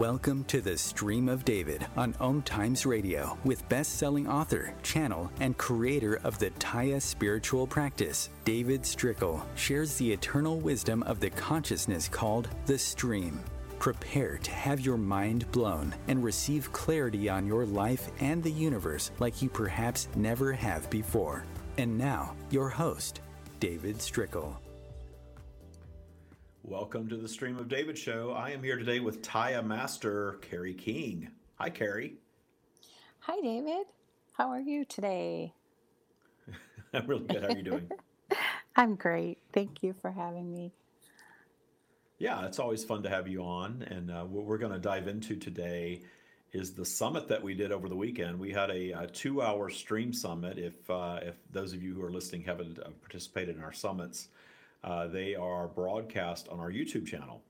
Welcome to the Stream of David on Om Times Radio with best-selling author, channel, and creator of the Tya spiritual practice, David Strickel shares the eternal wisdom of the consciousness called the stream. Prepare to have your mind blown and receive clarity on your life and the universe like you perhaps never have before. And now, your host, David Strickel. Welcome to the Stream of David show. I am here today with Tya Master Kerry King. Hi, Kerry. Hi, David. How are you today? I'm really good. How are you doing? I'm great. Thank you for having me. Yeah, it's always fun to have you on. And uh, what we're going to dive into today is the summit that we did over the weekend. We had a, a two-hour stream summit. If uh, if those of you who are listening haven't uh, participated in our summits, uh, they are broadcast on our YouTube channel,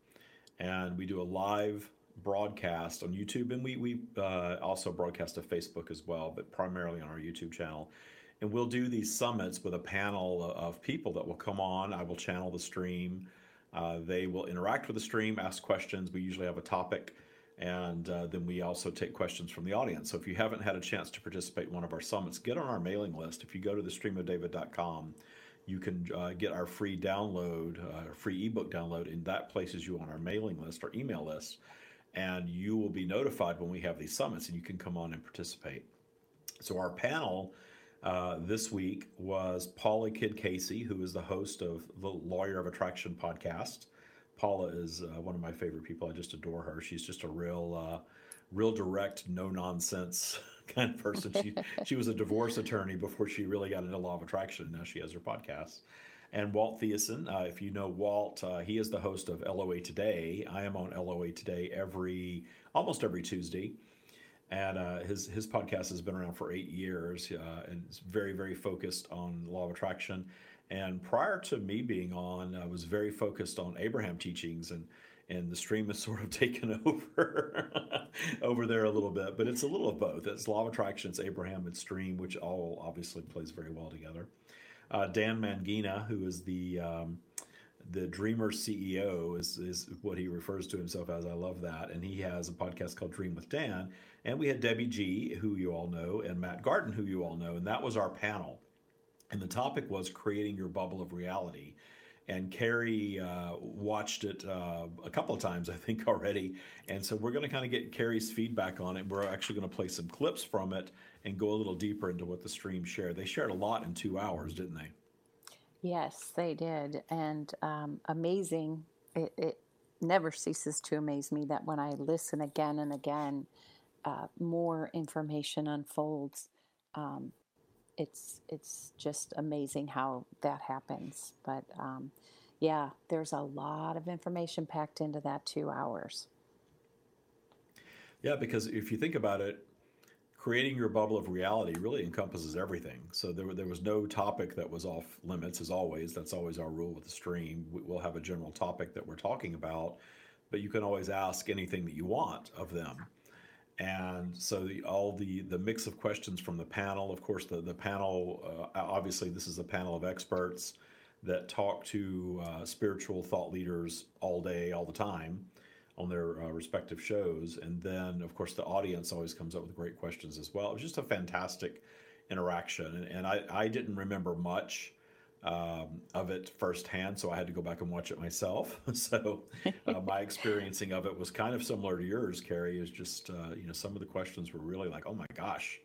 and we do a live broadcast on YouTube, and we we uh, also broadcast to Facebook as well, but primarily on our YouTube channel. And we'll do these summits with a panel of people that will come on. I will channel the stream. Uh, they will interact with the stream, ask questions. We usually have a topic, and uh, then we also take questions from the audience. So if you haven't had a chance to participate in one of our summits, get on our mailing list. If you go to the streamofdavid.com, you can uh, get our free download, uh, free ebook download, and that places you on our mailing list or email list. And you will be notified when we have these summits, and you can come on and participate. So, our panel uh, this week was Paula Kidd Casey, who is the host of the Lawyer of Attraction podcast. Paula is uh, one of my favorite people. I just adore her. She's just a real, uh, real direct, no nonsense kind of person. She she was a divorce attorney before she really got into law of attraction. Now she has her podcast. And Walt Thiessen, uh, if you know Walt, uh, he is the host of LOA Today. I am on LOA Today every almost every Tuesday, and uh, his his podcast has been around for eight years, uh, and it's very very focused on law of attraction. And prior to me being on, I was very focused on Abraham teachings and and the stream has sort of taken over over there a little bit, but it's a little of both. It's law of attraction, it's Abraham, it's stream, which all obviously plays very well together. Uh, Dan Mangina, who is the um, the Dreamer CEO, is is what he refers to himself as. I love that, and he has a podcast called Dream with Dan. And we had Debbie G, who you all know, and Matt Garden, who you all know, and that was our panel. And the topic was creating your bubble of reality and Kerry uh, watched it uh, a couple of times, I think, already. And so we're going to kind of get Kerry's feedback on it. We're actually going to play some clips from it and go a little deeper into what the stream shared. They shared a lot in two hours, didn't they? Yes, they did. And um, amazing. It, it, never ceases to amaze me that when I listen again and again, uh, more information unfolds. Um, it's it's just amazing how that happens. But um, yeah, there's a lot of information packed into that two hours. Yeah, because if you think about it, creating your bubble of reality really encompasses everything. So there, there was no topic that was off limits, as always. That's always our rule with the stream. We'll have a general topic that we're talking about, but you can always ask anything that you want of them and so the, all the the mix of questions from the panel of course the the panel uh, obviously this is a panel of experts that talk to uh, spiritual thought leaders all day all the time on their uh, respective shows. And then of course the audience always comes up with great questions as well. It was just a fantastic interaction. And, and I, I didn't remember much um, of it firsthand, so I had to go back and watch it myself. so uh, my experiencing of it was kind of similar to yours, Kerry. Is just uh, you know some of the questions were really like, oh my gosh,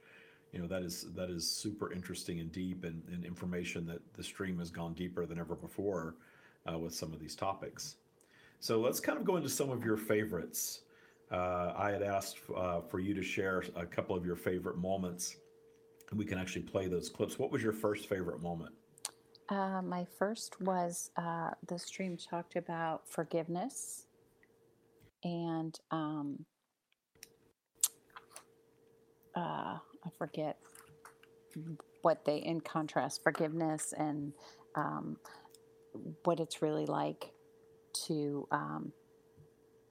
you know that is that is super interesting and deep and, and information that the stream has gone deeper than ever before uh, with some of these topics. So let's kind of go into some of your favorites. Uh, I had asked uh, for you to share a couple of your favorite moments, and we can actually play those clips. What was your first favorite moment? Uh, my first was uh, the stream talked about forgiveness and um, uh, I forget what they, in contrast, forgiveness and um, what it's really like to um,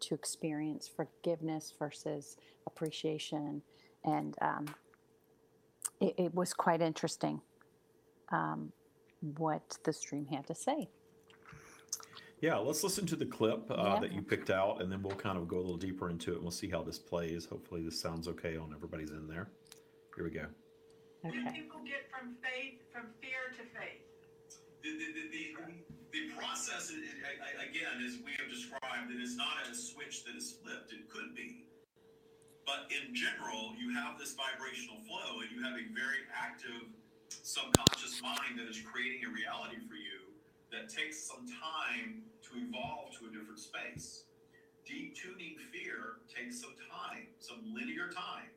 to experience forgiveness versus appreciation, and um, it, it, was quite interesting. What the stream had to say. Yeah, let's listen to the clip uh, Yeah. that you picked out, and then we'll kind of go a little deeper into it, and we'll see how this plays. Hopefully, this sounds okay on everybody's in there. Here we go. Do Okay. people get from faith, from fear to faith? The, the, the, the, the process, again, as we have described, it is not a switch that is flipped. It could be. But in general, you have this vibrational flow and you have a very active subconscious mind that is creating a reality for you that takes some time to evolve to a different space. Detuning fear takes some time, some linear time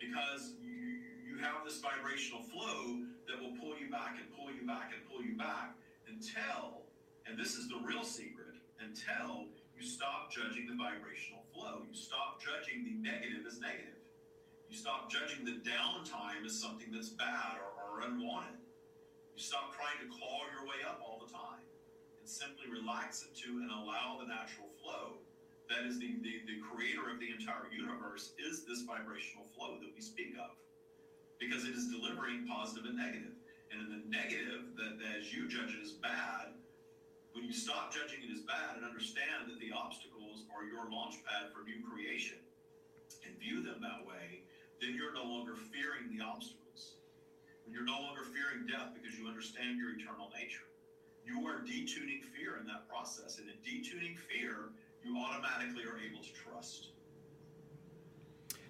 because you, you have this vibrational flow that will pull you back and pull you back and pull you back until, and this is the real secret, until you stop judging the vibrational flow. You stop judging the negative as negative. You stop judging the downtime as something that's bad or, or unwanted. You stop trying to claw your way up all the time and simply relax into and allow the natural flow that is the, the, the creator of the entire universe is this vibrational flow that we speak of because it is delivering positive and negative. and in the negative that, that as you judge it as bad when you stop judging it as bad and understand that the obstacles are your launch pad for new creation and view them that way then you're no longer fearing the obstacles when you're no longer fearing death because you understand your eternal nature you are detuning fear in that process and in detuning fear you automatically are able to trust.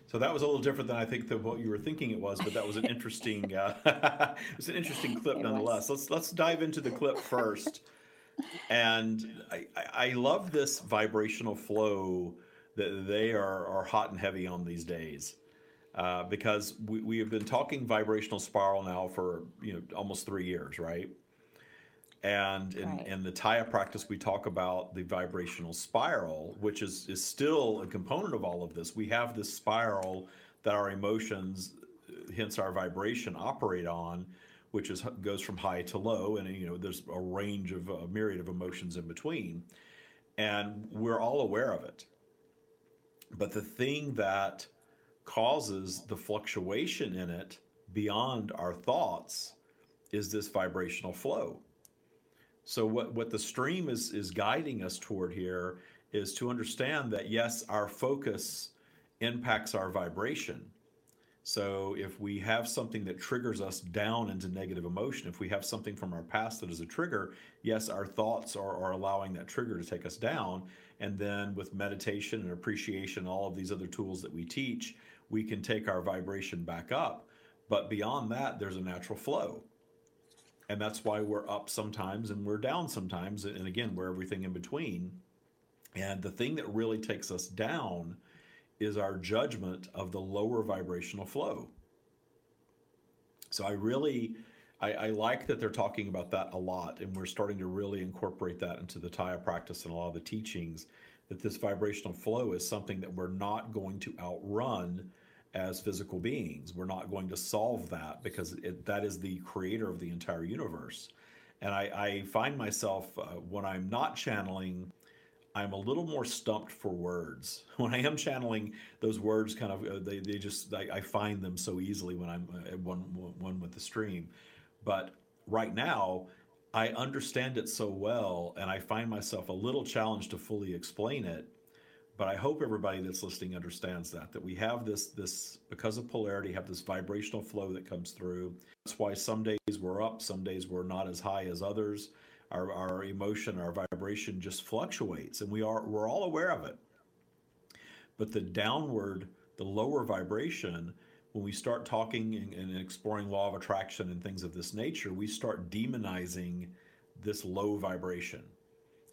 So that was a little different than I think that what you were thinking it was, but that was an interesting. Uh, it was an interesting clip It nonetheless. Let's let's dive into the clip first. And I, I I love this vibrational flow that they are are hot and heavy on these days. Uh, because we, we have been talking vibrational spiral now for you know almost three years, right? And in, Right. in the Tya practice, we talk about the vibrational spiral, which is, is still a component of all of this. We have this spiral that our emotions, hence our vibration, operate on, which is goes from high to low, and you know there's a range of a myriad of emotions in between, and we're all aware of it. But the thing that causes the fluctuation in it beyond our thoughts is this vibrational flow. So what what the stream is is guiding us toward here is to understand that yes, our focus impacts our vibration. So if we have something that triggers us down into negative emotion, if we have something from our past that is a trigger, yes, our thoughts are, are allowing that trigger to take us down. And then with meditation and appreciation, all of these other tools that we teach, we can take our vibration back up. But beyond that, there's a natural flow and that's why we're up sometimes and we're down sometimes and again we're everything in between and the thing that really takes us down is our judgment of the lower vibrational flow so i really I, I like that they're talking about that a lot and we're starting to really incorporate that into the tya practice and a lot of the teachings that this vibrational flow is something that we're not going to outrun as physical beings. We're not going to solve that because it, that is the creator of the entire universe. And I, I find myself uh, when I'm not channeling, I'm a little more stumped for words. When I am channeling, those words kind of uh, they, they just I, I find them so easily when I'm uh, one one with the stream. But right now, I understand it so well, and I find myself a little challenged to fully explain it but I hope everybody that's listening understands that that we have this this because of polarity have this vibrational flow that comes through. That's why some days we're up, some days we're not as high as others. Our our emotion, our vibration just fluctuates, and we are we're all aware of it. But the downward, the lower vibration, when we start talking and, and exploring law of attraction and things of this nature, we start demonizing this low vibration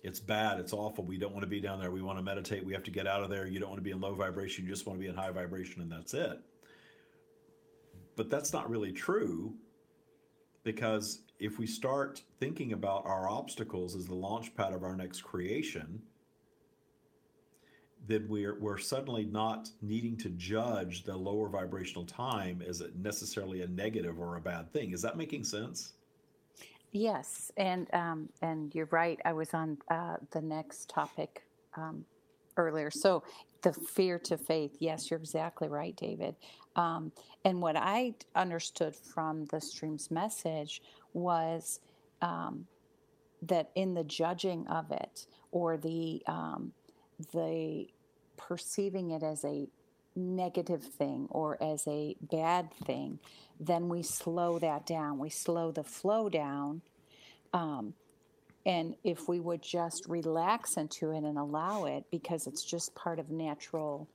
it's bad it's awful we don't want to be down there we want to meditate we have to get out of there you don't want to be in low vibration you just want to be in high vibration and that's it. But that's not really true because if we start thinking about our obstacles as the launch pad of our next creation then we're, we're suddenly not needing to judge the lower vibrational time as necessarily a negative or a bad thing. Is that making sense Yes, and um, and you're right. I was on uh, the next topic um, earlier. So the fear to faith. Yes, you're exactly right, David. Um, and what I understood from the stream's message was um, that in the judging of it or the um, the perceiving it as a negative thing or as a bad thing, then we slow that down. We slow the flow down. Um, and if we would just relax into it and allow it, because it's just part of natural,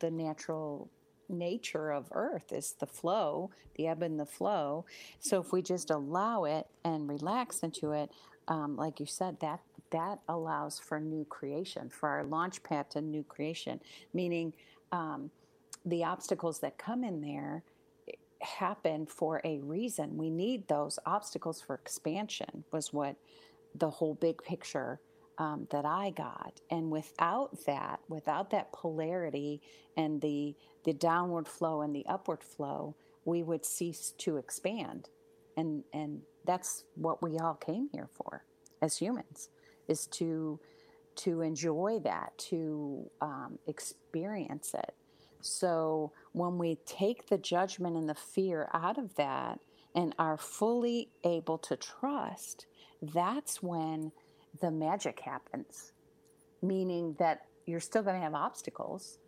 the natural nature of earth is the flow the ebb and the flow so if we just allow it and relax into it um, like you said that that allows for new creation for our launch pad to new creation meaning um, the obstacles that come in there happen for a reason we need those obstacles for expansion was what the whole big picture um, that I got. And without that, without that polarity and the the downward flow and the upward flow, we would cease to expand. And and that's what we all came here for as humans, is to to enjoy that, to um, experience it. So when we take the judgment and the fear out of that and are fully able to trust, that's when the magic happens, meaning that you're still going to have obstacles.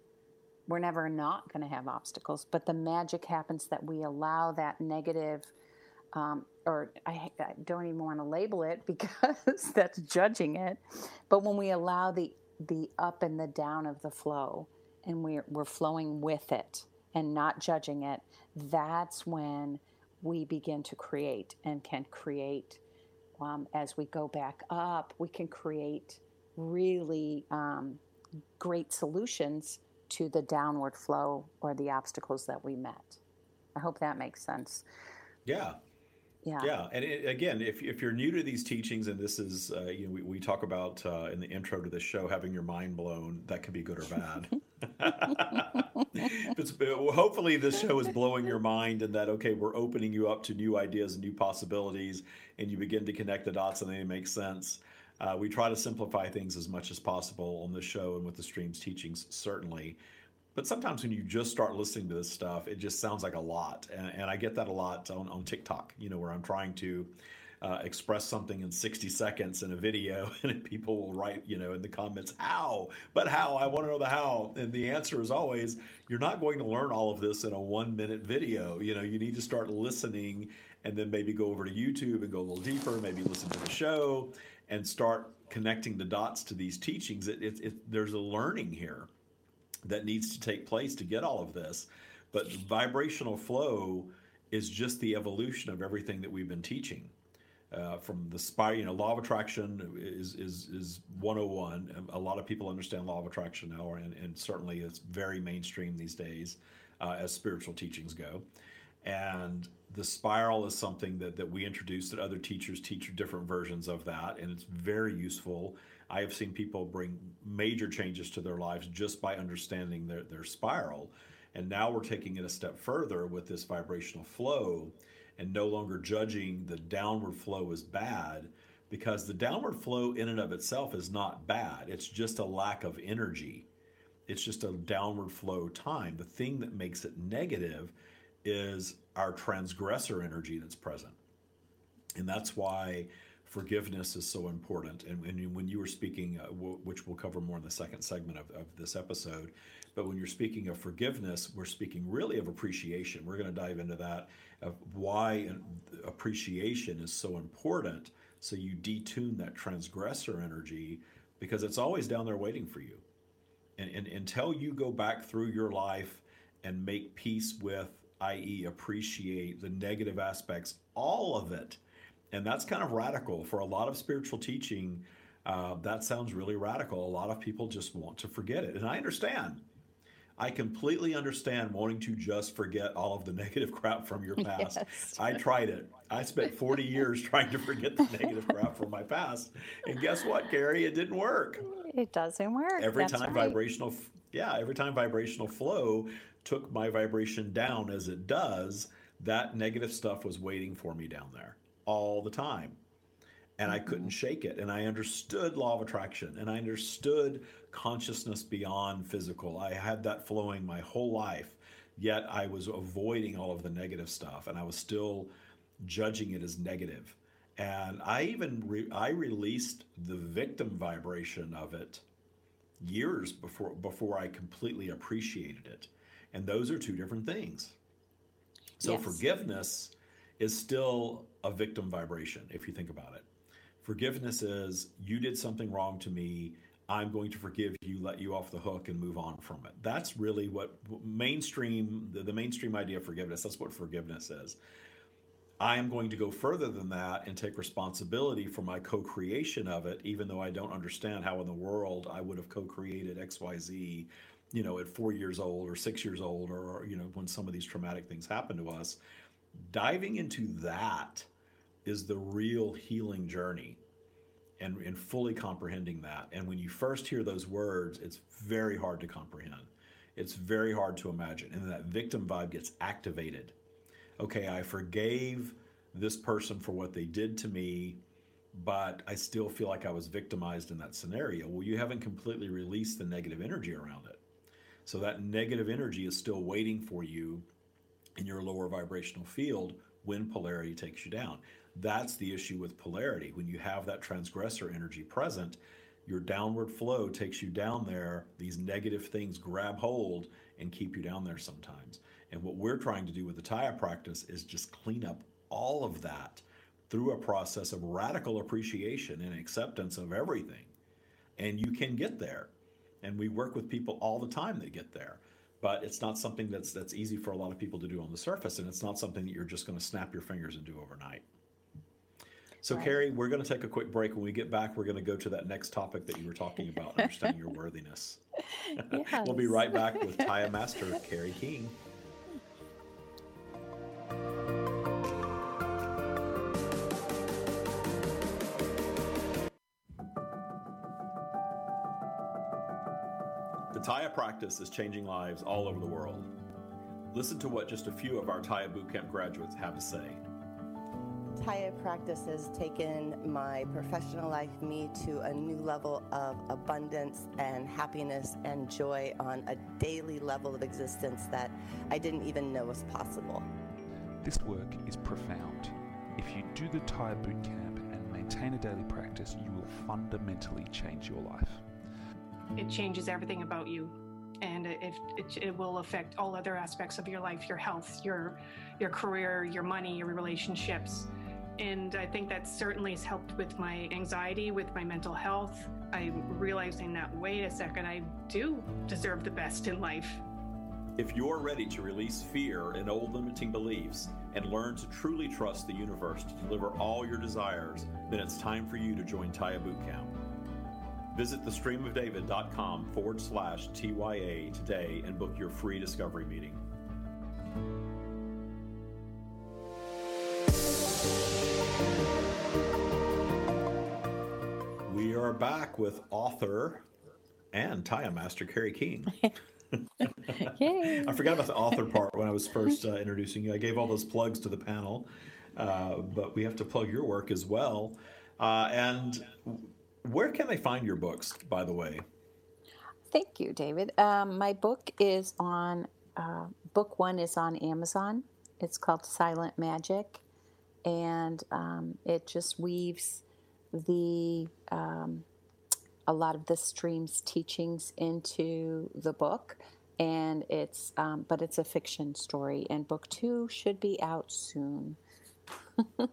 We're never not going to have obstacles, but the magic happens that we allow that negative, um, or I, I don't even want to label it because that's judging it. But when we allow the the up and the down of the flow, and we're we're flowing with it and not judging it, that's when we begin to create and can create um, as we go back up, we can create really um, great solutions to the downward flow or the obstacles that we met. I hope that makes sense. Yeah. Yeah. Yeah. And it, again, if, if you're new to these teachings, and this is, uh, you know, we, we talk about uh, in the intro to the show having your mind blown, that can be good or bad. but hopefully, this show is blowing your mind, and that okay, we're opening you up to new ideas and new possibilities, and you begin to connect the dots, and they make sense. Uh, we try to simplify things as much as possible on the show and with the streams teachings, certainly. But sometimes when you just start listening to this stuff, it just sounds like a lot, and, and I get that a lot on, on TikTok. You know, where I'm trying to uh, express something in 60 seconds in a video and people will write you know in the comments how? But how? I want to know the how. And the answer is always you're not going to learn all of this in a one minute video. You know you need to start listening and then maybe go over to youtube and go a little deeper maybe listen to the show and start connecting the dots to these teachings. It, it, it, there's a learning here that needs to take place to get all of this but vibrational flow is just the evolution of everything that we've been teaching uh, from the spy, you know, law of attraction is, is, is 101. A lot of people understand law of attraction now, and, and certainly it's very mainstream these days uh, as spiritual teachings go. And the spiral is something that, that we introduced that other teachers teach different versions of that, and it's very useful. I have seen people bring major changes to their lives just by understanding their, their spiral. And now we're taking it a step further with this vibrational flow and no longer judging the downward flow as bad because the downward flow in and of itself is not bad. It's just a lack of energy. It's just a downward flow time. The thing that makes it negative is our transgressor energy that's present. And that's why forgiveness is so important. And, and when you were speaking, uh, w- which we'll cover more in the second segment of, of this episode, but when you're speaking of forgiveness, we're speaking really of appreciation. We're going to dive into that of why appreciation is so important. So you detune that transgressor energy because it's always down there waiting for you. And, and until you go back through your life and make peace with, i.e., appreciate the negative aspects, all of it. And that's kind of radical for a lot of spiritual teaching. Uh, that sounds really radical. A lot of people just want to forget it. And I understand. I completely understand wanting to just forget all of the negative crap from your past. Yes. I tried it. I spent 40 years trying to forget the negative crap from my past. And guess what, Gary? It didn't work. It doesn't work. Every That's time right. vibrational yeah, every time vibrational flow took my vibration down as it does, that negative stuff was waiting for me down there all the time and I couldn't mm-hmm. shake it. And I understood law of attraction and I understood consciousness beyond physical. I had that flowing my whole life, yet I was avoiding all of the negative stuff and I was still judging it as negative. And I even re- I released the victim vibration of it years before before I completely appreciated it. And those are two different things. So Yes. forgiveness is still a victim vibration if you think about it. Forgiveness is you did something wrong to me. I'm going to forgive you, let you off the hook, and move on from it. That's really what mainstream, the, the mainstream idea of forgiveness, that's what forgiveness is. I am going to go further than that and take responsibility for my co creation of it, even though I don't understand how in the world I would have co created XYZ, you know, at four years old or six years old, or, you know, when some of these traumatic things happen to us. Diving into that is the real healing journey and, and fully comprehending that. And when you first hear those words, it's very hard to comprehend. It's very hard to imagine. And that victim vibe gets activated. Okay, I forgave this person for what they did to me, but I still feel like I was victimized in that scenario. Well, you haven't completely released the negative energy around it. So that negative energy is still waiting for you in your lower vibrational field when polarity takes you down. That's the issue with polarity. When you have that transgressor energy present, your downward flow takes you down there. These negative things grab hold and keep you down there sometimes. And what we're trying to do with the Tya practice is just clean up all of that through a process of radical appreciation and acceptance of everything. And you can get there. And we work with people all the time that get there. But it's not something that's that's easy for a lot of people to do on the surface, and it's not something that you're just going to snap your fingers and do overnight. So, Right. Kerry, we're going to take a quick break. When we get back, we're going to go to that next topic that you were talking about, understanding your worthiness. we'll be right back with Tya Master Kerry King. Practice is changing lives all over the world. Listen to what just a few of our Tya Bootcamp graduates have to say. Tya practice has taken my professional life, me, to a new level of abundance and happiness and joy on a daily level of existence that I didn't even know was possible. This work is profound. If you do the Tya Bootcamp and maintain a daily practice, you will fundamentally change your life. it changes everything about you and it, it, it will affect all other aspects of your life your health your your career your money your relationships. And i think that certainly has helped with my anxiety with my mental health. I'm realizing that wait a second i do deserve the best in life. If you're ready to release fear and old limiting beliefs and learn to truly trust the universe to deliver all your desires, then it's time for you to join Tya Bootcamp. Visit thestreamofdavid.com forward slash TYA today and book your free discovery meeting. We are back with author and Tya Master Kerry King. I forgot about the author part when I was first uh, introducing you. I gave all those plugs to the panel, uh, but we have to plug your work as well. Uh, and where can they find your books, by the way? Thank you, David. Um, my book is on, uh, book one is on Amazon. It's called Silent Magic, and um, it just weaves the um, a lot of the stream's teachings into the book, and it's um, but it's a fiction story. And book two should be out soon.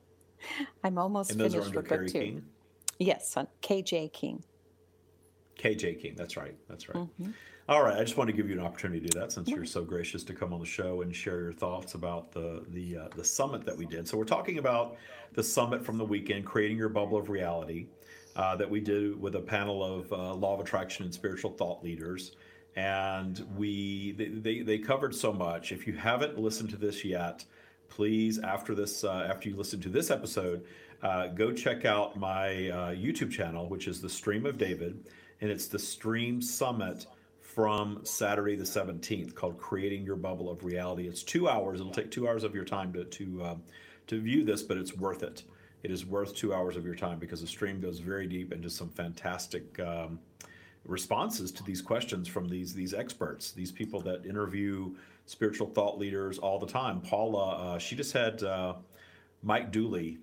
I'm almost And those are finished with book Kerry two. King? Yes, on KJ King. KJ King, that's right. That's right. Mm-hmm. All right, I just want to give you an opportunity to do that since you're so gracious to come on the show and share your thoughts about the the uh, the summit that we did. So we're talking about the summit from the weekend, creating your bubble of reality, uh, that we did with a panel of uh, law of attraction and spiritual thought leaders, and we they, they they covered so much. If you haven't listened to this yet, please after this uh, after you listen to this episode, uh, go check out my uh, YouTube channel, which is the Stream of David, and it's the Stream Summit from Saturday the 17th called Creating Your Bubble of Reality. It's two hours. It'll take two hours of your time to to um, to view this, but it's worth it. It is worth two hours of your time because the stream goes very deep into some fantastic um, responses to these questions from these these experts, these people that interview spiritual thought leaders all the time. Paula, uh, she just had uh, Mike Dooley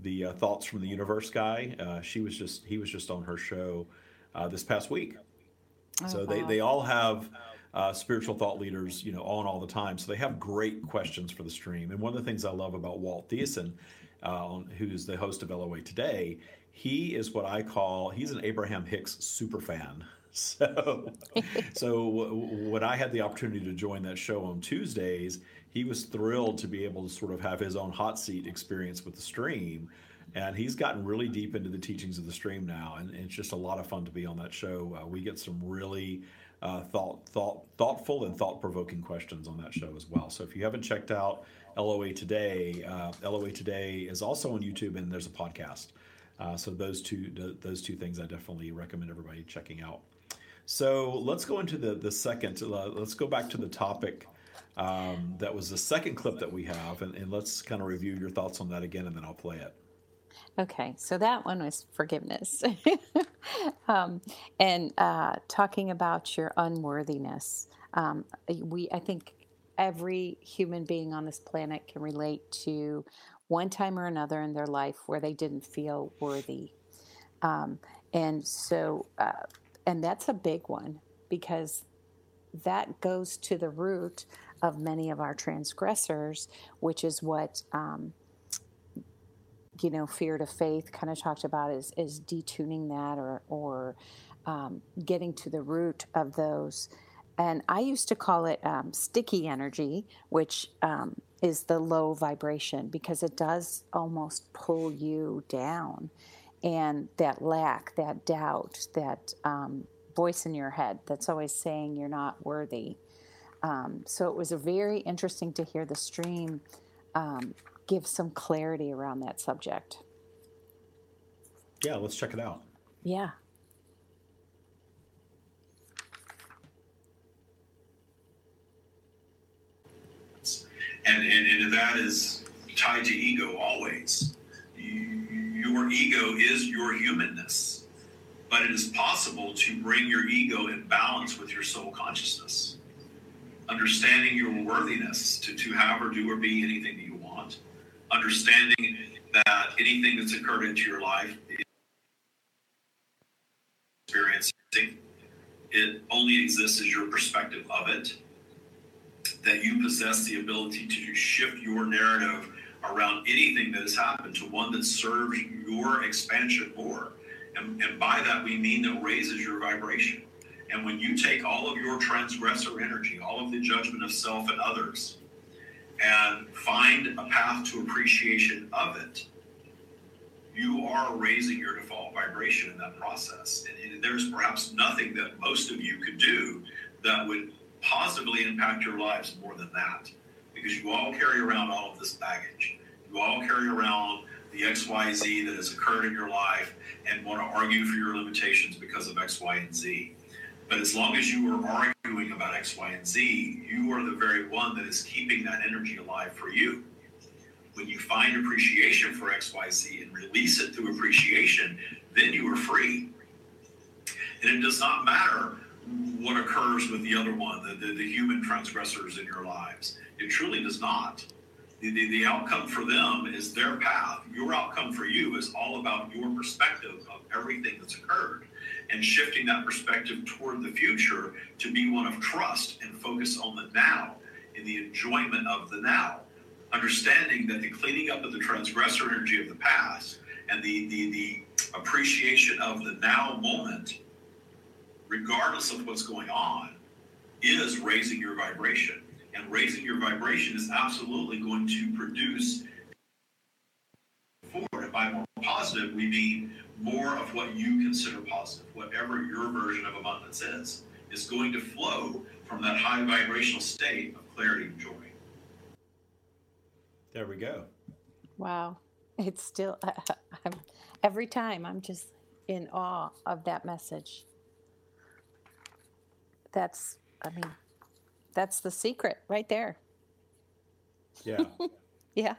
the uh, Thoughts from the Universe guy. Uh, she was just he was just on her show uh, this past week. Oh, so they, wow. they all have uh, spiritual thought leaders, you know, on all the time. So they have great questions for the stream. And one of the things I love about Walt Thiessen, uh, who's the host of LOA Today, he is what I call he's an Abraham Hicks super fan. So, so w- when I had the opportunity to join that show on Tuesdays, he was thrilled to be able to sort of have his own hot seat experience with the stream. And he's gotten really deep into the teachings of the stream now, and it's just a lot of fun to be on that show. Uh, we get some really uh, thought, thought, thoughtful and thought-provoking questions on that show as well. So if you haven't checked out LOA Today, uh, LOA Today is also on YouTube, and there's a podcast. Uh, so those two, th- those two things, I definitely recommend everybody checking out. So let's go into the the second. Uh, let's go back to the topic um, that was the second clip that we have, and, and let's kind of review your thoughts on that again, and then I'll play it. Okay, so that one was forgiveness. um, and uh, talking about your unworthiness. Um, we, I think every human being on this planet can relate to one time or another in their life where they didn't feel worthy. Um, and so, uh, and that's a big one because that goes to the root of many of our transgressors, which is what um, you know fear to faith kind of talked about is is detuning that or or um, getting to the root of those. And I used to call it um, sticky energy, which um, is the low vibration because it does almost pull you down and that lack, that doubt, that um, voice in your head that's always saying you're not worthy. Um, so it was a very interesting to hear the stream um, give some clarity around that subject. Yeah, let's check it out. Yeah. and, and, and that is tied to ego always. Your ego is your humanness, but it is possible to bring your ego in balance with your soul consciousness. Understanding your worthiness to, to have or do or be anything that you want. Understanding that anything that's occurred into your life, experiencing, it only exists as your perspective of it that you possess the ability to shift your narrative around anything that has happened to one that serves your expansion more. And, and by that, we mean that raises your vibration. And when you take all of your transgressor energy, all of the judgment of self and others, and find a path to appreciation of it, you are raising your default vibration in that process. And, there's perhaps nothing that most of you could do that would positively impact your lives more than that because you all carry around all of this baggage. You all carry around the XYZ that has occurred in your life and want to argue for your limitations because of X, Y, and Z. But as long as you are arguing about X, Y, and Z, you are the very one that is keeping that energy alive for you. When you find appreciation for X, Y, Z and release it through appreciation, then you are free. And it does not matter what occurs with the other one, the, the, the, human transgressors in your lives. It truly does not. The, the, the, outcome for them is their path. Your outcome for you is all about your perspective of everything that's occurred and shifting that perspective toward the future to be one of trust and focus on the now and the enjoyment of the now. Understanding that the cleaning up of the transgressor energy of the past and the, the, the appreciation of the now moment regardless of what's going on, is raising your vibration. And raising your vibration is absolutely going to produce forward. And by more positive, we mean more of what you consider positive, whatever your version of abundance is, is going to flow from that high vibrational state of clarity and joy. There we go. Wow. It's still, I'm, every time I'm just in awe of that message that's i mean that's the secret right there yeah yeah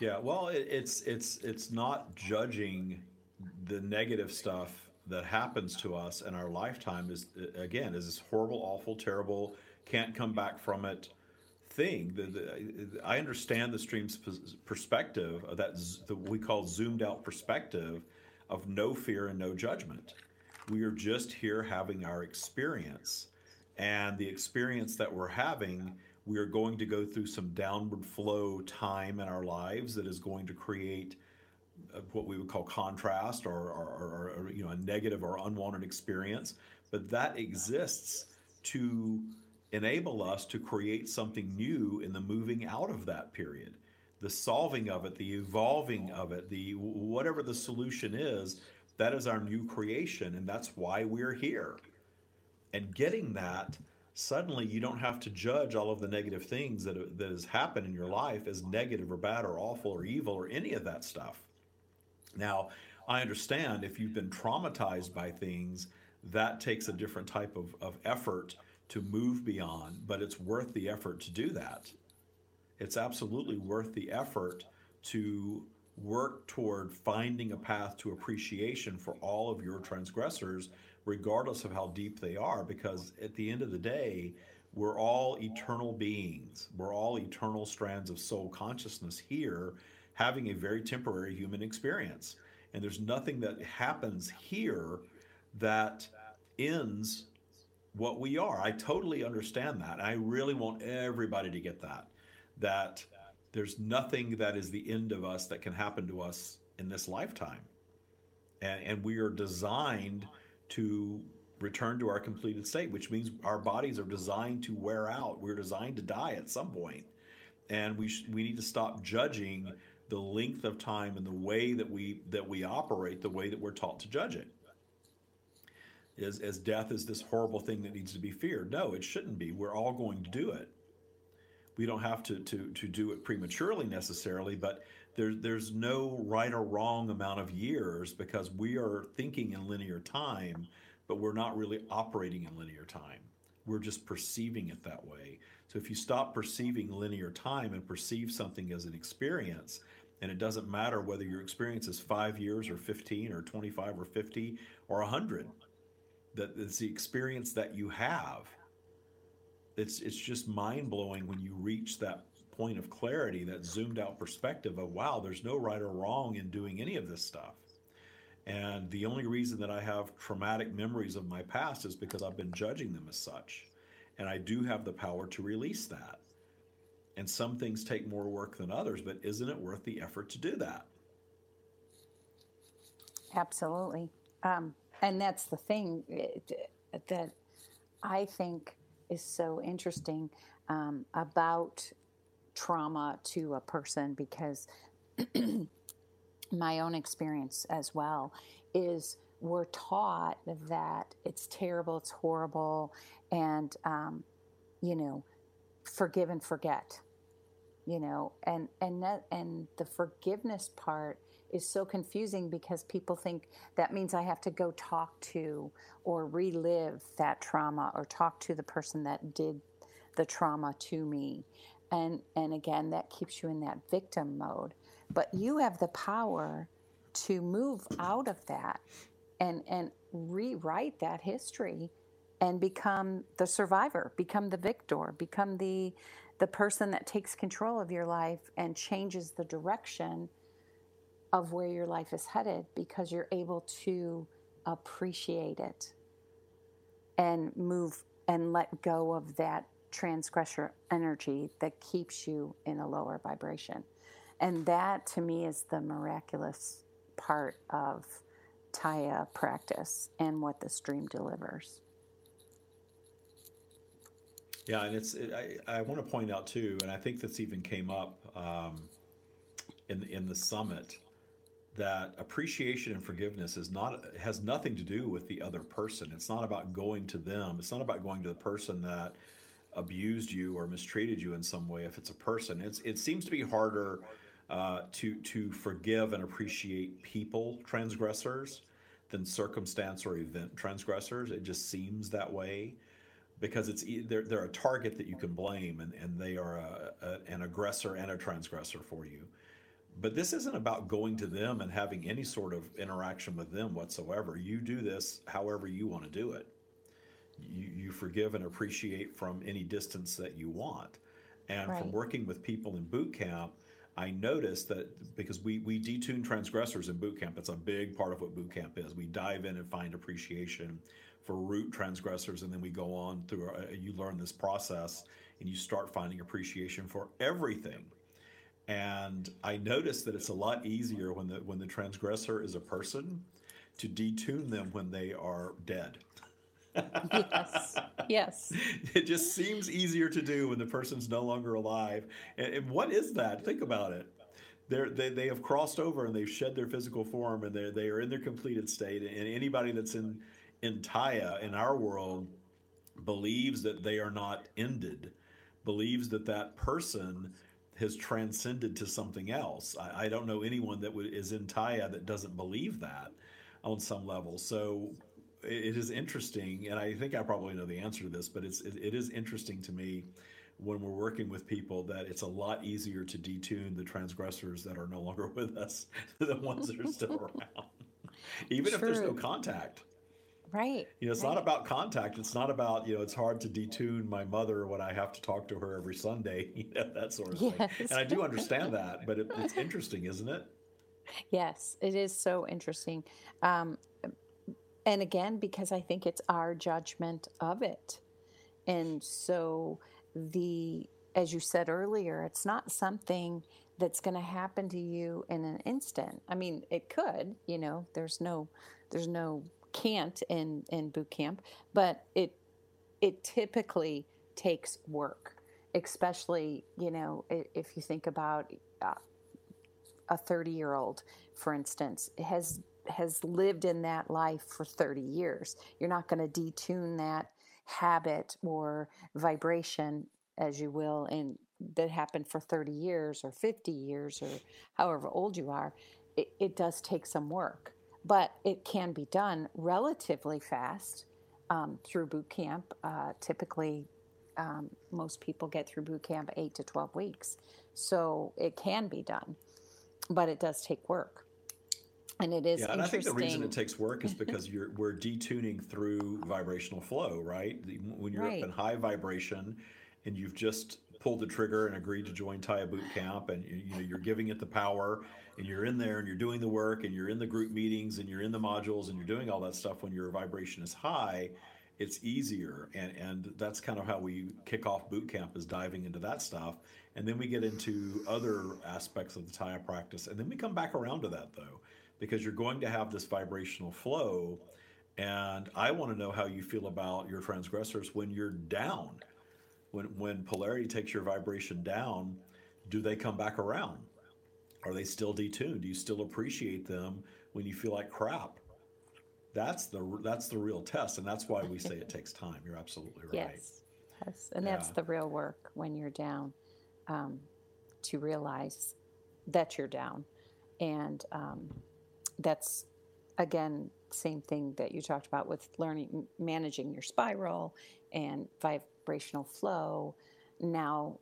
yeah well it, it's it's it's not judging the negative stuff that happens to us in our lifetime is again is this horrible awful terrible can't come back from it thing. The, the, I understand the stream's perspective, that the, we call zoomed out perspective of no fear and no judgment. We are just here having our experience. And the experience that we're having, we are going to go through some downward flow time in our lives that is going to create uh, what we would call contrast or, or, or, you know a negative or unwanted experience. But that exists to enable us to create something new in the moving out of that period. The solving of it the evolving of it the whatever the solution is that is our new creation and that's why we're here and getting that suddenly you don't have to judge all of the negative things that, that has happened in your life as negative or bad or awful or evil or any of that stuff now i understand if you've been traumatized by things that takes a different type of, of effort to move beyond, but it's worth the effort to do that. It's absolutely worth the effort to work toward finding a path to appreciation for all of your transgressors, regardless of how deep they are, because at the end of the day, we're all eternal beings. We're all eternal strands of soul consciousness here, having a very temporary human experience. And there's nothing that happens here that ends what we are. I totally understand that. I really want everybody to get that. That there's nothing that is the end of us that can happen to us in this lifetime. And, and we are designed to return to our completed state, which means our bodies are designed to wear out. We're designed to die at some point. And we, sh- we need to stop judging the length of time and the way that we that we operate the way that we're taught to judge it is as death is this horrible thing that needs to be feared. No, it shouldn't be. We're all going to do it. We don't have to to to do it prematurely necessarily, but there's there's no right or wrong amount of years because we are thinking in linear time, but we're not really operating in linear time. We're just perceiving it that way. So if you stop perceiving linear time and perceive something as an experience, and it doesn't matter whether your experience is five years or 15 or 25 or 50 or 100, that it's the experience that you have. It's it's just mind blowing when you reach that point of clarity, that zoomed out perspective of wow, there's no right or wrong in doing any of this stuff. And the only reason that I have traumatic memories of my past is because I've been judging them as such. And I do have the power to release that. And some things take more work than others, but isn't it worth the effort to do that? Absolutely. Um, and that's the thing that I think is so interesting um, about trauma to a person because my own experience as well is we're taught that it's terrible, it's horrible, and um, you know, forgive and forget, you know, and and that and the forgiveness part is so confusing because people think that means I have to go talk to or relive that trauma or talk to the person that did the trauma to me. And and again that keeps you in that victim mode. But you have the power to move out of that and and rewrite that history and become the survivor, become the victor, become the the person that takes control of your life and changes the direction of where your life is headed because you're able to appreciate it and move and let go of that transgressor energy that keeps you in a lower vibration. And that to me is the miraculous part of Tya practice and what the stream delivers. Yeah, and it's it, I, I want to point out too, and I think this even came up um, in in the summit that appreciation and forgiveness is not has nothing to do with the other person. It's not about going to them. It's not about going to the person that abused you or mistreated you in some way. If it's a person, it's it seems to be harder uh, to to forgive and appreciate people transgressors than circumstance or event transgressors. It just seems that way because it's they're, they're a target that you can blame and, and they are a, a, an aggressor and a transgressor for you but this isn't about going to them and having any sort of interaction with them whatsoever. You do this however you want to do it. You, you forgive and appreciate from any distance that you want. And Right. from working with people in boot camp, I noticed that because we we detune transgressors in boot camp, that's a big part of what boot camp is. We dive in and find appreciation for root transgressors, and then we go on through. A, you learn this process, and you start finding appreciation for everything. And I noticed that it's a lot easier when the when the transgressor is a person to detune them when they are dead. Yes. Yes. it just seems easier to do when the person's no longer alive. And, and what is that? Think about it. They're, they they have crossed over and they've shed their physical form and they they are in their completed state. And anybody that's in in Tya in our world believes that they are not ended, believes that that person has transcended to something else. I, I don't know anyone that would, is in Tya that doesn't believe that on some level. So it is interesting, and I think I probably know the answer to this, but it's it, it is interesting to me when we're working with people that it's a lot easier to detune the transgressors that are no longer with us than the ones that are still around, even if there's no contact. Right. You know, it's not about contact. It's not about you know. It's hard to detune my mother when I have to talk to her every Sunday. You know that sort of thing. Yes. And I do understand that, but it, it's interesting, isn't it? Yes, it is so interesting. Um, and again, because I think it's our judgment of it. And so, the, as you said earlier, it's not something that's going to happen to you in an instant. I mean, it could, you know, there's no, there's no can't in, in boot camp, but it, it typically takes work, especially, you know, if you think about uh, a 30 year old for instance has has lived in that life for 30 years. You're not going to detune that habit or vibration as you will and that happened for 30 years or 50 years or however old you are it, it does take some work. But it can be done relatively fast um, through boot camp. Uh, typically um, most people get through boot camp 8 to 12 weeks. So it can be done but it does take work and it is Yeah, and I think the reason it takes work is because you're we're detuning through vibrational flow, right? When you're Right. up in high vibration, and you've just pulled the trigger and agreed to join Tya Boot Camp, and you, you know you're giving it the power, and you're in there and you're doing the work, and you're in the group meetings, and you're in the modules, and you're doing all that stuff. When your vibration is high, it's easier, and and that's kind of how we kick off boot camp is diving into that stuff, and then we get into other aspects of the Tya practice, and then we come back around to that though because you're going to have this vibrational flow. And I want to know how you feel about your transgressors when you're down. When when polarity takes your vibration down, do they come back around? Are they still detuned? Do you still appreciate them when you feel like crap? That's the that's the real test, and that's why we say it takes time. You're absolutely right. Yes, yes, and that's the real work when you're down, um, to realize that you're down, and um, that's again same thing that you talked about with learning managing your spiral and vibrational flow. Now,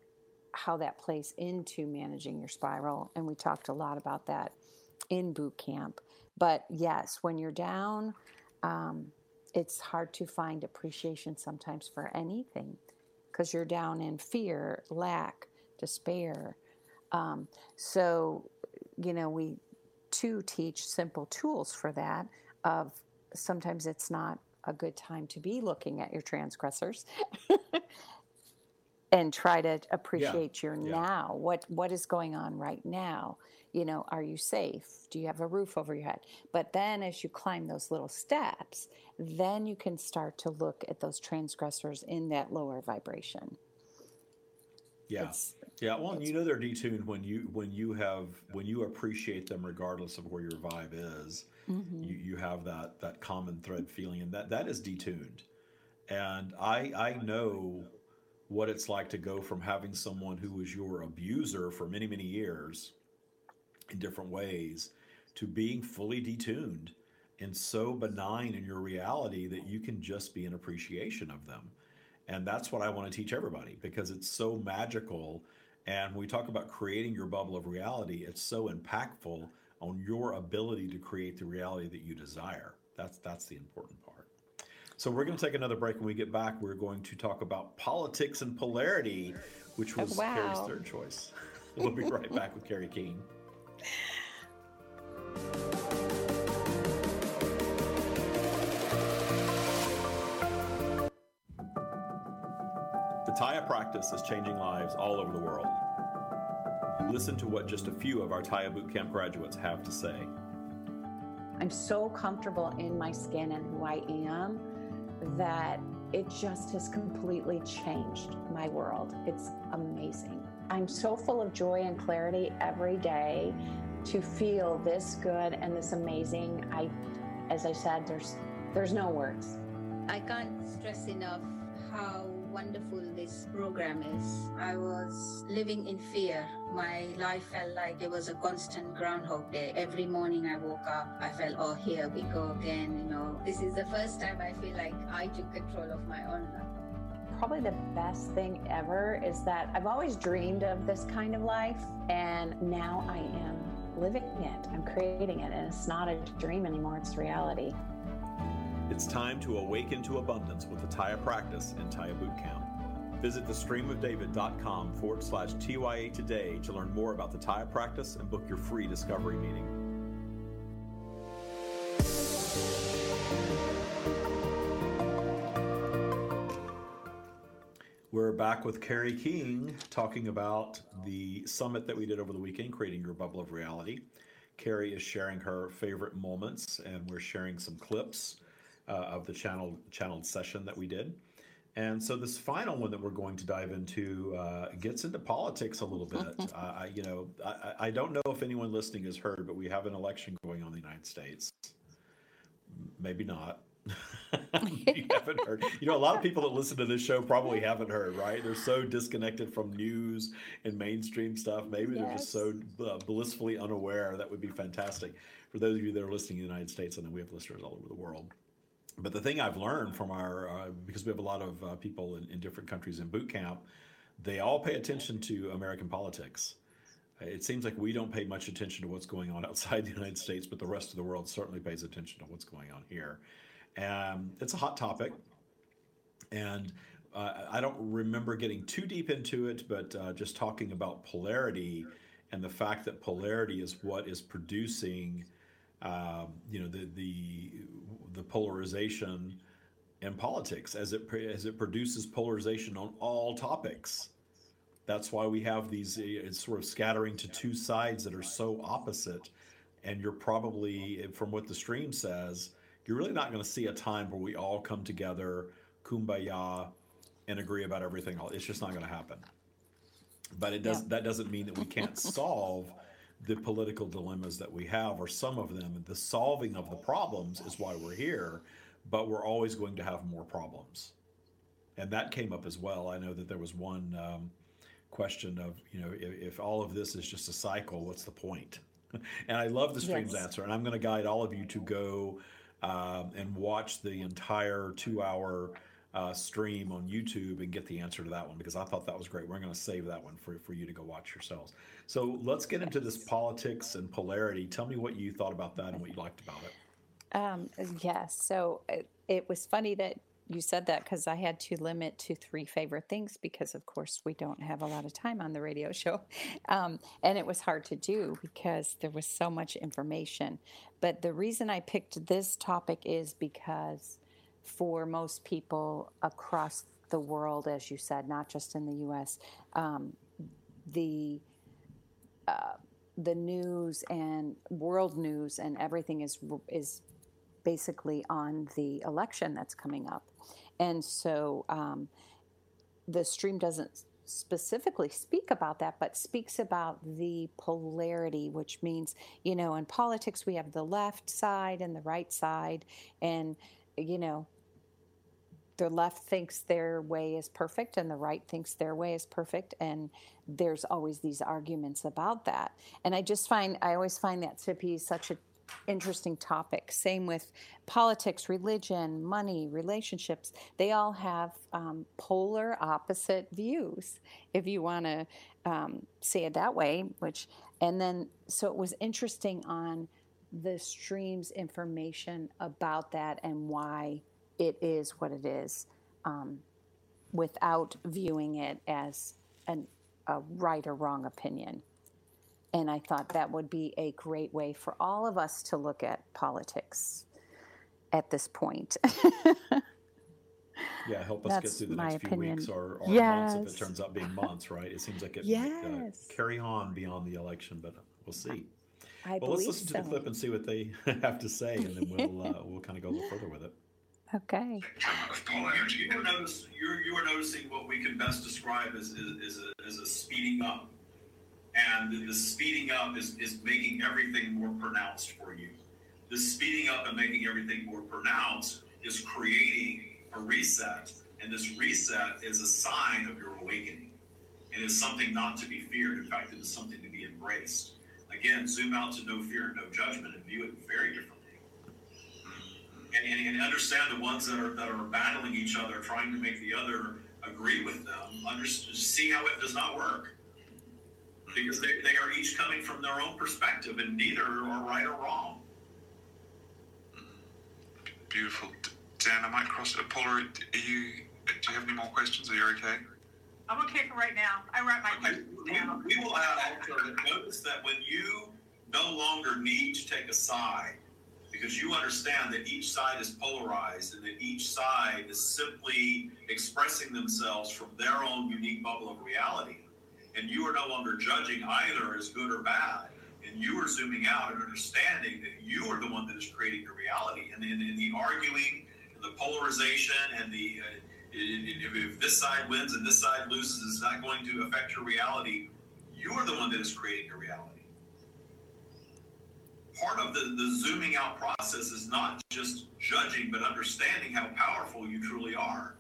how that plays into managing your spiral, and we talked a lot about that in boot camp. But yes, when you're down. Um, it's hard to find appreciation sometimes for anything because you're down in fear, lack, despair. Um, so, you know, we too teach simple tools for that. Of sometimes it's not a good time to be looking at your transgressors. and try to appreciate your yeah. now what what is going on right now you know are you safe do you have a roof over your head but then as you climb those little steps then you can start to look at those transgressors in that lower vibration Yeah. It's- Yeah, well, it's- you know they're detuned when you when you have when you appreciate them regardless of where your vibe is. Mhm. You you have that that common thread feeling, and that that is detuned. And I I know what it's like to go from having someone who was your abuser for many many years in different ways to being fully detuned and so benign in your reality that you can just be an appreciation of them. And that's what I want to teach everybody because it's so magical. And when we talk about creating your bubble of reality, it's so impactful on your ability to create the reality that you desire. That's that's the important part. So we're going to take another break. When we get back, we're going to talk about politics and polarity, which oh, was wow. Kerry's third choice. we'll be right back with Kerry King. practice is changing lives all over the world. Listen to what just a few of our Tya Bootcamp graduates have to say. I'm so comfortable in my skin and who I am that it just has completely changed my world. It's amazing. I'm so full of joy and clarity every day to feel this good and this amazing. I as I said there's there's no words. I can't stress enough how wonderful this program is. I was living in fear. My life felt like it was a constant groundhog day. Every morning I woke up, I felt, oh, here we go again. You know, this is the first time I feel like I took control of my own life. Probably the best thing ever is that I've always dreamed of this kind of life, and now I am living it. I'm creating it, and it's not a dream anymore, it's reality. It's time to awaken to abundance with the Tya practice and Tya Bootcamp. Visit thestreamofdavid.com forward slash TYA today to learn more about the Tya practice and book your free discovery meeting. We're back with Kerry King talking about the summit that we did over the weekend, Creating Your Bubble of Reality. Kerry is sharing her favorite moments, and we're sharing some clips uh, of the channel channeled session that we did. And so this final one that we're going to dive into uh, gets into politics a little bit. uh, you know, I, I, don't know if anyone listening has heard, but we have an election going on in the United States. Maybe not. you haven't heard. You know, a lot of people that listen to this show probably haven't heard, right? They're so disconnected from news and mainstream stuff. Maybe yes. they're just so uh, blissfully unaware. That would be fantastic for those of you that are listening in the United States, and then we have listeners all over the world but the thing I've learned from our, uh, because we have a lot of uh, people in, in, different countries in boot camp, they all pay attention to American politics. It seems like we don't pay much attention to what's going on outside the United States, but the rest of the world certainly pays attention to what's going on here. And it's a hot topic. And uh, I don't remember getting too deep into it, but uh, just talking about polarity and the fact that polarity is what is producing. Um, you know the the the polarization in politics as it as it produces polarization on all topics. That's why we have these it's sort of scattering to two sides that are so opposite, and you're probably from what the stream says, you're really not going to see a time where we all come together, kumbaya, and agree about everything. It's just not going to happen. But it does yeah. that doesn't mean that we can't solve the political dilemmas that we have, or some of them. The solving of the problems is why we're here, but we're always going to have more problems. And that came up as well. I know that there was one um, question of, you know, if, if, all of this is just a cycle, what's the point? and I love the stream's yes. answer. And I'm going to guide all of you to go um, and watch the entire two hour uh, stream on YouTube and get the answer to that one because I thought that was great. We're going to save that one for, for you to go watch yourselves. So let's get into this politics and polarity. Tell me what you thought about that and what you liked about it. Um, yes. So it, it was funny that you said that because I had to limit to three favorite things because, of course, we don't have a lot of time on the radio show. Um, and it was hard to do because there was so much information. But the reason I picked this topic is because for most people across the world, as you said, not just in the U.S. Um, the uh, the news and world news and everything is is basically on the election that's coming up, and so um, the stream doesn't specifically speak about that, but speaks about the polarity, which means, you know, in politics, we have the left side and the right side. And, you know, the left thinks their way is perfect and the right thinks their way is perfect. And there's always these arguments about that. And i just find i always find that to be such an interesting topic. Same with politics religion money relationships. They all have um, polar opposite views if you want to um, say it that way which and then so it was interesting on the stream's information about that and why it is what it is um, without viewing it as an, a right or wrong opinion. And I thought that would be a great way for all of us to look at politics at this point. yeah, help us That's get through the next few weeks or, or months if it turns out being months, right? It seems like it might uh, carry on beyond the election, but we'll see. I well, let's believe listen to the clip and see what they have to say, and then we'll uh, we'll kind of go a little further with it. Okay. You are, notice, you're, you are noticing what we can best describe as, as, as, a, as a speeding up. And the, the speeding up is, is making everything more pronounced for you. The speeding up and making everything more pronounced is creating a reset. And this reset is a sign of your awakening. It is something not to be feared. In fact, it is something to be embraced. Again, zoom out to no fear and no judgment and view it very differently and, and, and understand the ones that are that are battling each other, trying to make the other agree with them. Under, see how it does not work because they, they are each coming from their own perspective, and neither are right or wrong. Beautiful. Dan, I might cross it. Paula, are you? Do you have any more questions? Are you okay? I'm okay for right now. I write my Okay. questions We, down. we will add also that notice that when you no longer need to take a side, because you understand that each side is polarized and that each side is simply expressing themselves from their own unique bubble of reality, and you are no longer judging either as good or bad, and you are zooming out and understanding that you are the one that is creating the reality, and in, in the arguing, and the polarization, and the uh, if, this side wins and this side loses, it's not going to affect your reality. You are the one that is creating your reality. Part of the, the zooming out process is not just judging, but understanding how powerful you truly are.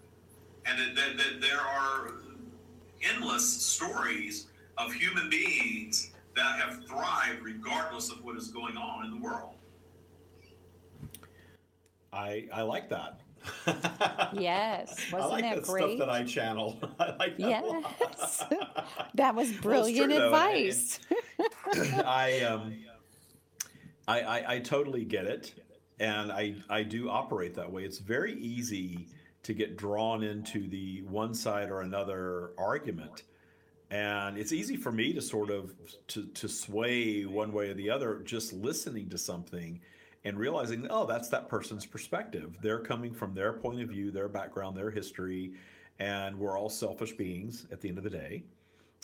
And that, that, that there are endless stories of human beings that have thrived regardless of what is going on in the world. I I like that. Yes. I Wasn't like that that great? stuff that I channel. I like that Yes. That was Well, brilliant though, and- advice. I um, I, I I totally get it, and I I do operate that way. It's very easy to get drawn into the one side or another argument, and it's easy for me to sort of to to sway one way or the other just listening to something and realizing oh that's that person's perspective. They're coming from their point of view their background their history and we're all selfish beings at the end of the day.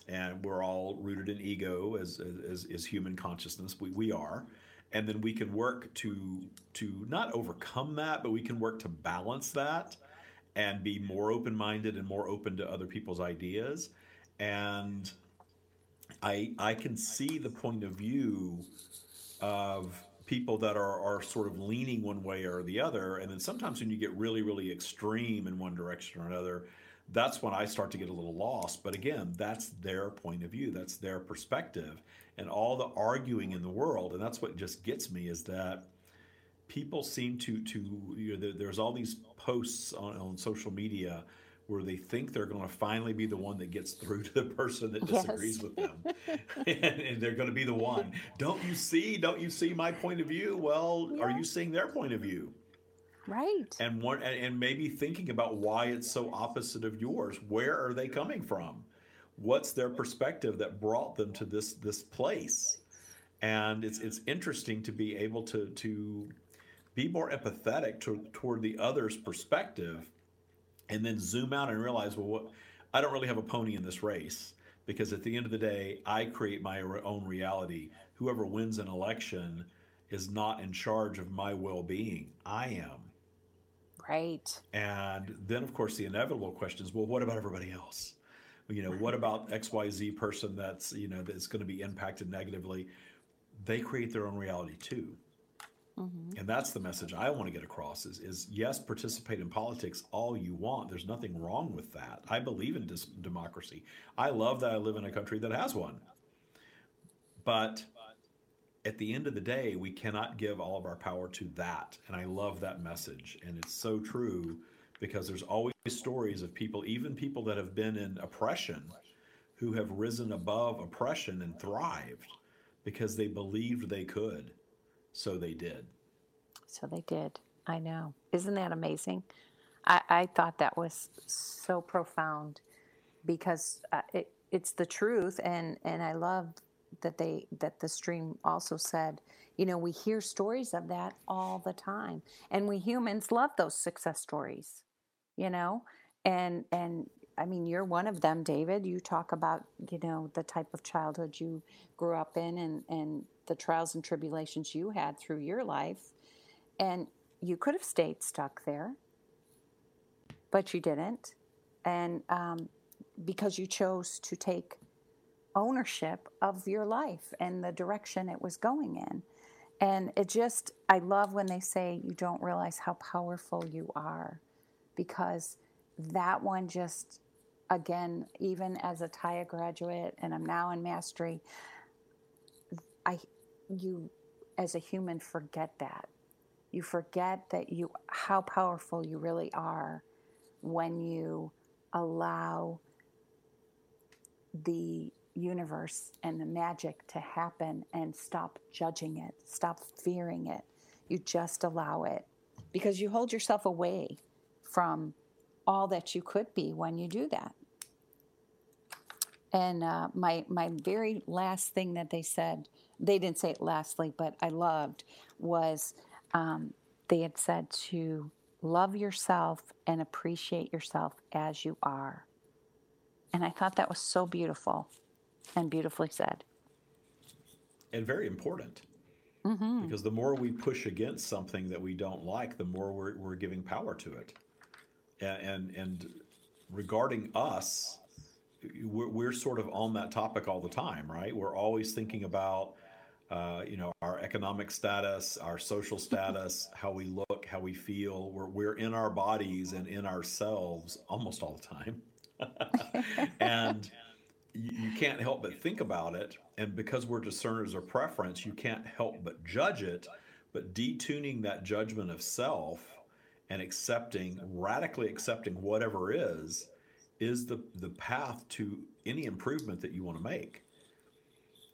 And we're all rooted in ego as as, as human consciousness. We, we are. And then we can work to to not overcome that but we can work to balance that and be more open-minded and more open to other people's ideas. And i i can see the point of view of people that are are sort of leaning one way or the other and then sometimes when you get really really extreme in one direction or another that's when I start to get a little lost. But again, that's their point of view, that's their perspective, and all the arguing in the world. And that's what just gets me is that people seem to to you know, there- there's all these posts on, on social media where they think they're going to finally be the one that gets through to the person that Yes. disagrees with them. And, and they're going to be the one. Don't you see don't you see my point of view? Well are you seeing their point of view? Right. and one and, and maybe thinking about why it's so opposite of yours. Where are they coming from? What's their perspective that brought them to this this place? And it's it's interesting to be able to to be more empathetic to, toward the other's perspective and then zoom out and realize well what i don't really have a pony in this race because at the end of the day i create my own reality whoever wins an election is not in charge of my well-being i am Right. and then, of course, the inevitable question is, well, what about everybody else? You know, what about XYZ person that's, you know, that's going to be impacted negatively? They create their own reality too. Hmm And that's the message I want to get across is, is yes, participate in politics all you want. There's nothing wrong with that. I believe in dis- democracy. I love that I live in a country that has one. But at the end of the day, we cannot give all of our power to that. And I love that message. And it's so true because there's always stories of people, even people that have been in oppression, who have risen above oppression and thrived because they believed they could. So they did. So they did. I know. Isn't that amazing? I, I thought that was so profound because uh, it, it's the truth, and and I love that they that the stream also said, you know, we hear stories of that all the time, and we humans love those success stories, you know, and and I mean, you're one of them, David. You talk about, you know, the type of childhood you grew up in and, and the trials and tribulations you had through your life. And you could have stayed stuck there, but you didn't. And um, because you chose to take ownership of your life and the direction it was going in. And it just, I love when they say you don't realize how powerful you are because that one just again, even as a Tya graduate, and I'm now in mastery, I, you, as a human, forget that. You forget that you how powerful you really are when you allow the universe and the magic to happen and stop judging it, stop fearing it. You just allow it because you hold yourself away from all that you could be when you do that. And uh, my my very last thing that they said, they didn't say it lastly, but I loved was um, they had said to love yourself and appreciate yourself as you are. And I thought that was so beautiful and beautifully said. And very important. Mm-hmm. Because the more we push against something that we don't like, the more we're, we're giving power to it and and, and regarding us we're, we're, sort of on that topic all the time right? We're always thinking about uh, you know our economic status our social status how we look how we feel. We're, we're in our bodies and in ourselves almost all the time. And you, you can't help but think about it. And because we're discerners of preference you can't help but judge it. But detuning that judgment of self and accepting, radically accepting whatever is, is the, the path to any improvement that you want to make.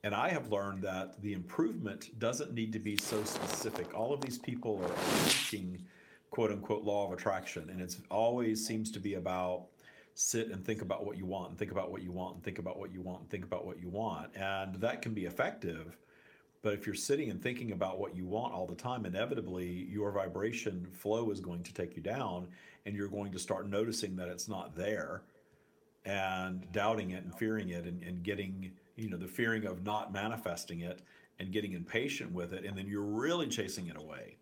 And I have learned that the improvement doesn't need to be so specific. All of these people are teaching quote unquote law of attraction, and it's always seems to be about sit and think about what you want and think about what you want and think about what you want and think about what you want. And that can be effective but if you're sitting and thinking about what you want all the time, inevitably your vibration flow is going to take you down and you're going to start noticing that it's not there and doubting it and fearing it and, and getting, you know, the fearing of not manifesting it and getting impatient with it. And then you're really chasing it away.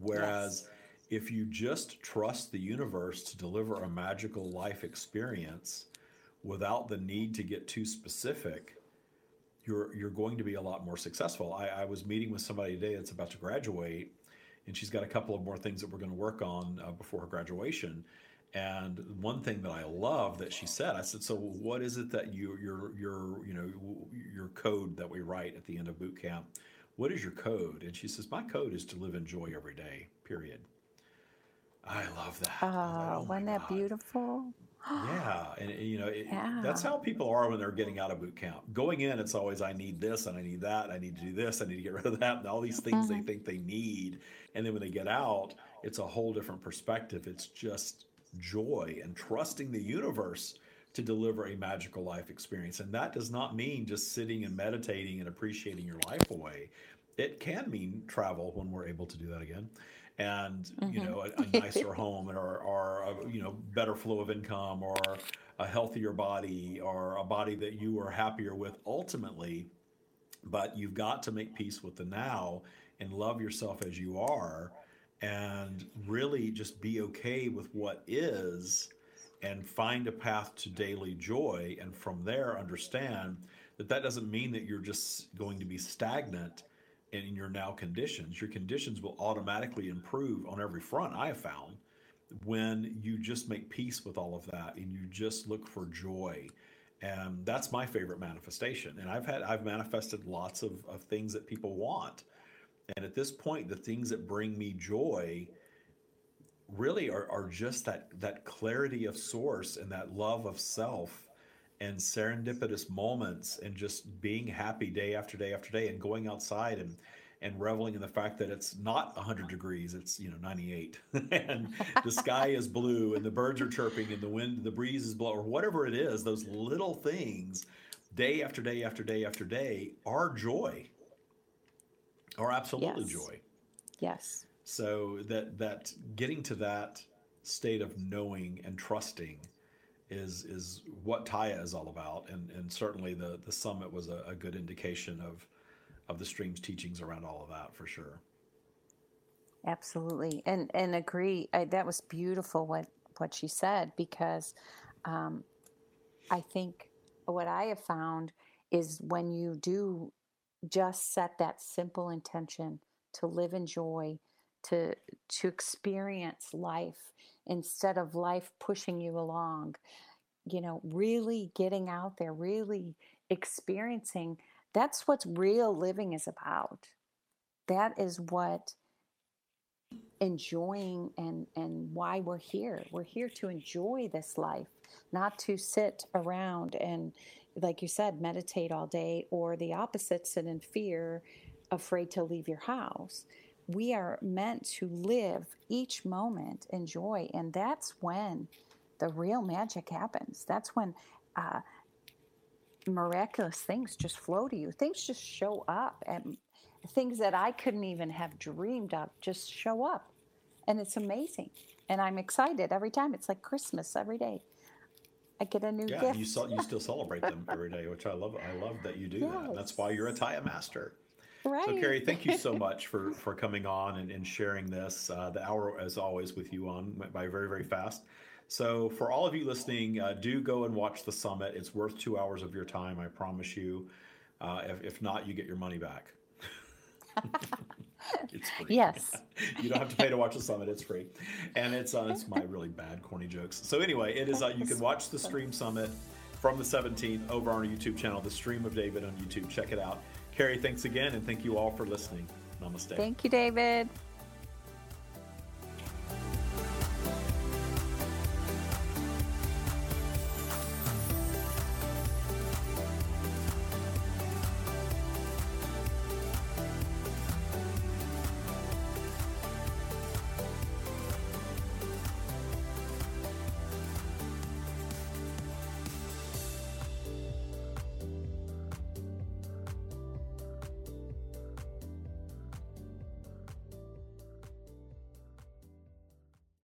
Whereas yes. if you just trust the universe to deliver a magical life experience without the need to get too specific, you're you're going to be a lot more successful. I, I was meeting with somebody today that's about to graduate, and she's got a couple of more things that we're going to work on uh, before her graduation. And one thing that I love that she said, I said, "So what is it that you your your you know your code that we write at the end of boot camp? What is your code?" And she says, "My code is to live in joy every day. Period." I love that. Oh, like, oh wasn't that beautiful? Yeah, and you know it, yeah. that's how people are when they're getting out of boot camp. Going in, it's always I need this and I need that. I need to do this. I need to get rid of that. And all these things mm-hmm. they think they need, and then when they get out, it's a whole different perspective. It's just joy and trusting the universe to deliver a magical life experience. And that does not mean just sitting and meditating and appreciating your life away. It can mean travel when we're able to do that again and mm-hmm. you know a, a nicer home or, or a, you know better flow of income or a healthier body or a body that you are happier with ultimately but you've got to make peace with the now and love yourself as you are and really just be okay with what is and find a path to daily joy and from there understand that that doesn't mean that you're just going to be stagnant in your now conditions, your conditions will automatically improve on every front. I have found when you just make peace with all of that and you just look for joy. And that's my favorite manifestation. And I've had I've manifested lots of, of things that people want. And at this point, the things that bring me joy really are, are just that that clarity of source and that love of self and serendipitous moments and just being happy day after day after day and going outside and and reveling in the fact that it's not 100 degrees it's you know 98 and the sky is blue and the birds are chirping and the wind the breeze is blowing or whatever it is those little things day after day after day after day are joy are absolutely Yes. joy Yes. so that that getting to that state of knowing and trusting is is what Tya is all about, and and certainly the the summit was a, a good indication of of the stream's teachings around all of that for sure. Absolutely, and and agree. I, that was beautiful what what she said because um, I think what I have found is when you do just set that simple intention to live in joy, to to experience life instead of life pushing you along. You know, really getting out there, really experiencing. That's what real living is about. That is what enjoying and and why we're here we're here to enjoy this life not to sit around and like you said meditate all day or the opposite sit in fear afraid to leave your house we are meant to live each moment in joy and that's when the real magic happens that's when uh, miraculous things just flow to you things just show up and things that I couldn't even have dreamed of just show up. And it's amazing. And I'm excited every time. It's like Christmas every day. I get a new Yeah, gift. you still, you still celebrate them every day, which I love. I love that you do that. That's why you're a Tya master. Right. So, Kerry, thank you so much for for coming on and, and sharing this. Uh, the hour, as always, with you on went by very very fast. So, for all of you listening, uh, do go and watch the summit. It's worth two hours of your time, I promise you. Uh, if, if not, you get your money back. it's free. Yes. you don't have to pay to watch the summit; it's free, and it's uh, it's my really bad corny jokes. So anyway, it is. Uh, you can watch the stream summit from the 17th over on our YouTube channel, the Stream of David on YouTube. Check it out. Kerry, thanks again, and thank you all for listening. Namaste. Thank you, David.